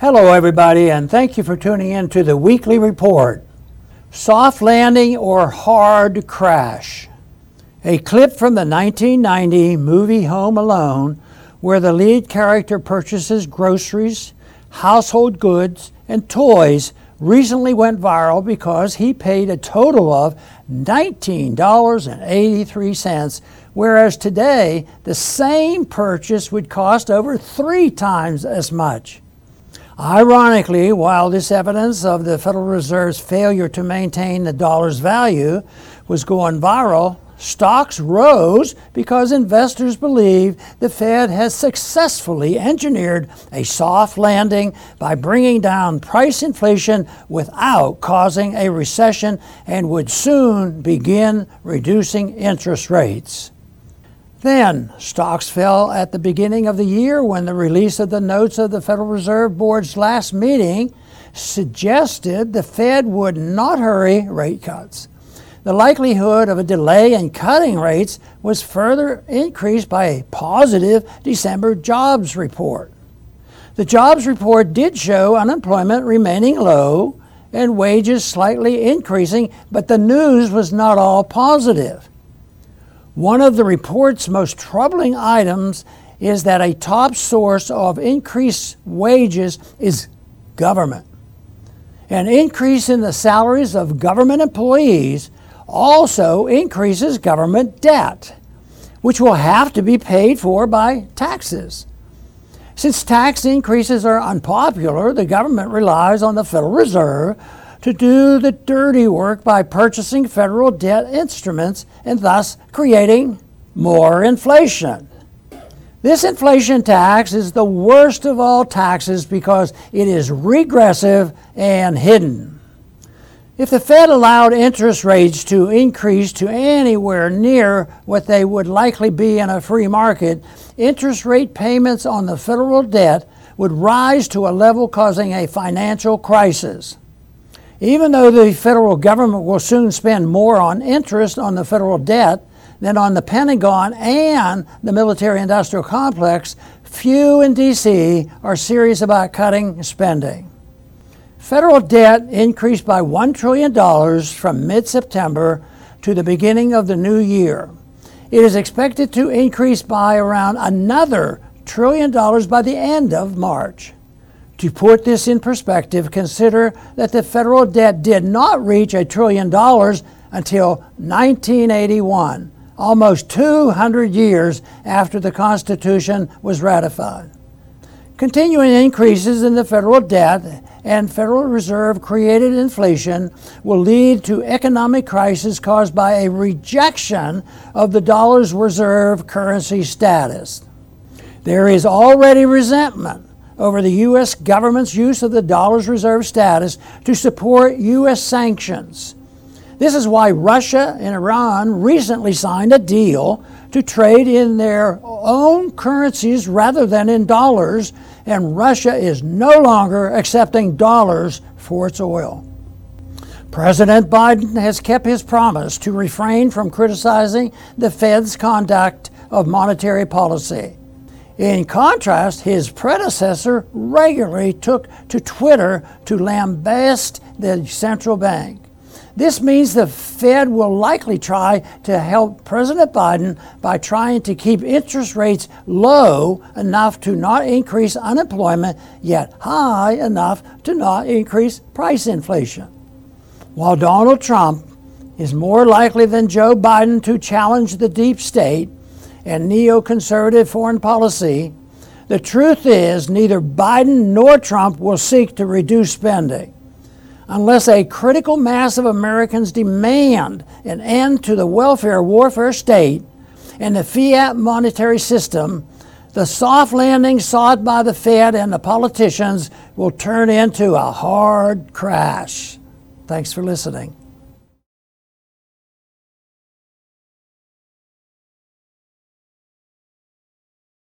Hello, everybody, and thank you for tuning in to the weekly report. Soft landing or hard crash. A clip from the 1990 movie Home Alone, where the lead character purchases groceries, household goods, and toys, recently went viral because he paid a total of $19.83, whereas today the same purchase would cost over three times as much. Ironically, while this evidence of the Federal Reserve's failure to maintain the dollar's value was going viral, stocks rose because investors believe the Fed has successfully engineered a soft landing by bringing down price inflation without causing a recession and would soon begin reducing interest rates. Then, stocks fell at the beginning of the year when the release of the notes of the Federal Reserve Board's last meeting suggested the Fed would not hurry rate cuts. The likelihood of a delay in cutting rates was further increased by a positive December jobs report. The jobs report did show unemployment remaining low and wages slightly increasing, but the news was not all positive. One of the report's most troubling items is that a top source of increased wages is government. An increase in the salaries of government employees also increases government debt, which will have to be paid for by taxes. Since tax increases are unpopular, the government relies on the Federal Reserve to do the dirty work by purchasing federal debt instruments and thus creating more inflation. This inflation tax is the worst of all taxes because it is regressive and hidden. If the Fed allowed interest rates to increase to anywhere near what they would likely be in a free market, interest rate payments on the federal debt would rise to a level causing a financial crisis. Even though the federal government will soon spend more on interest on the federal debt than on the Pentagon and the military industrial complex, few in D.C. are serious about cutting spending. Federal debt increased by $1 trillion from mid September to the beginning of the new year. It is expected to increase by around another trillion dollars by the end of March. To put this in perspective, consider that the federal debt did not reach a trillion dollars until 1981, almost 200 years after the Constitution was ratified. Continuing increases in the federal debt and Federal Reserve created inflation will lead to economic crisis caused by a rejection of the dollar's reserve currency status. There is already resentment over the U.S. government's use of the dollar's reserve status to support U.S. sanctions. This is why Russia and Iran recently signed a deal to trade in their own currencies rather than in dollars, and Russia is no longer accepting dollars for its oil. President Biden has kept his promise to refrain from criticizing the Fed's conduct of monetary policy. In contrast, his predecessor regularly took to Twitter to lambaste the central bank. This means the Fed will likely try to help President Biden by trying to keep interest rates low enough to not increase unemployment, yet high enough to not increase price inflation. While Donald Trump is more likely than Joe Biden to challenge the deep state, and neoconservative foreign policy, the truth is neither Biden nor Trump will seek to reduce spending. Unless a critical mass of Americans demand an end to the welfare warfare state and the fiat monetary system, the soft landing sought by the Fed and the politicians will turn into a hard crash. Thanks for listening.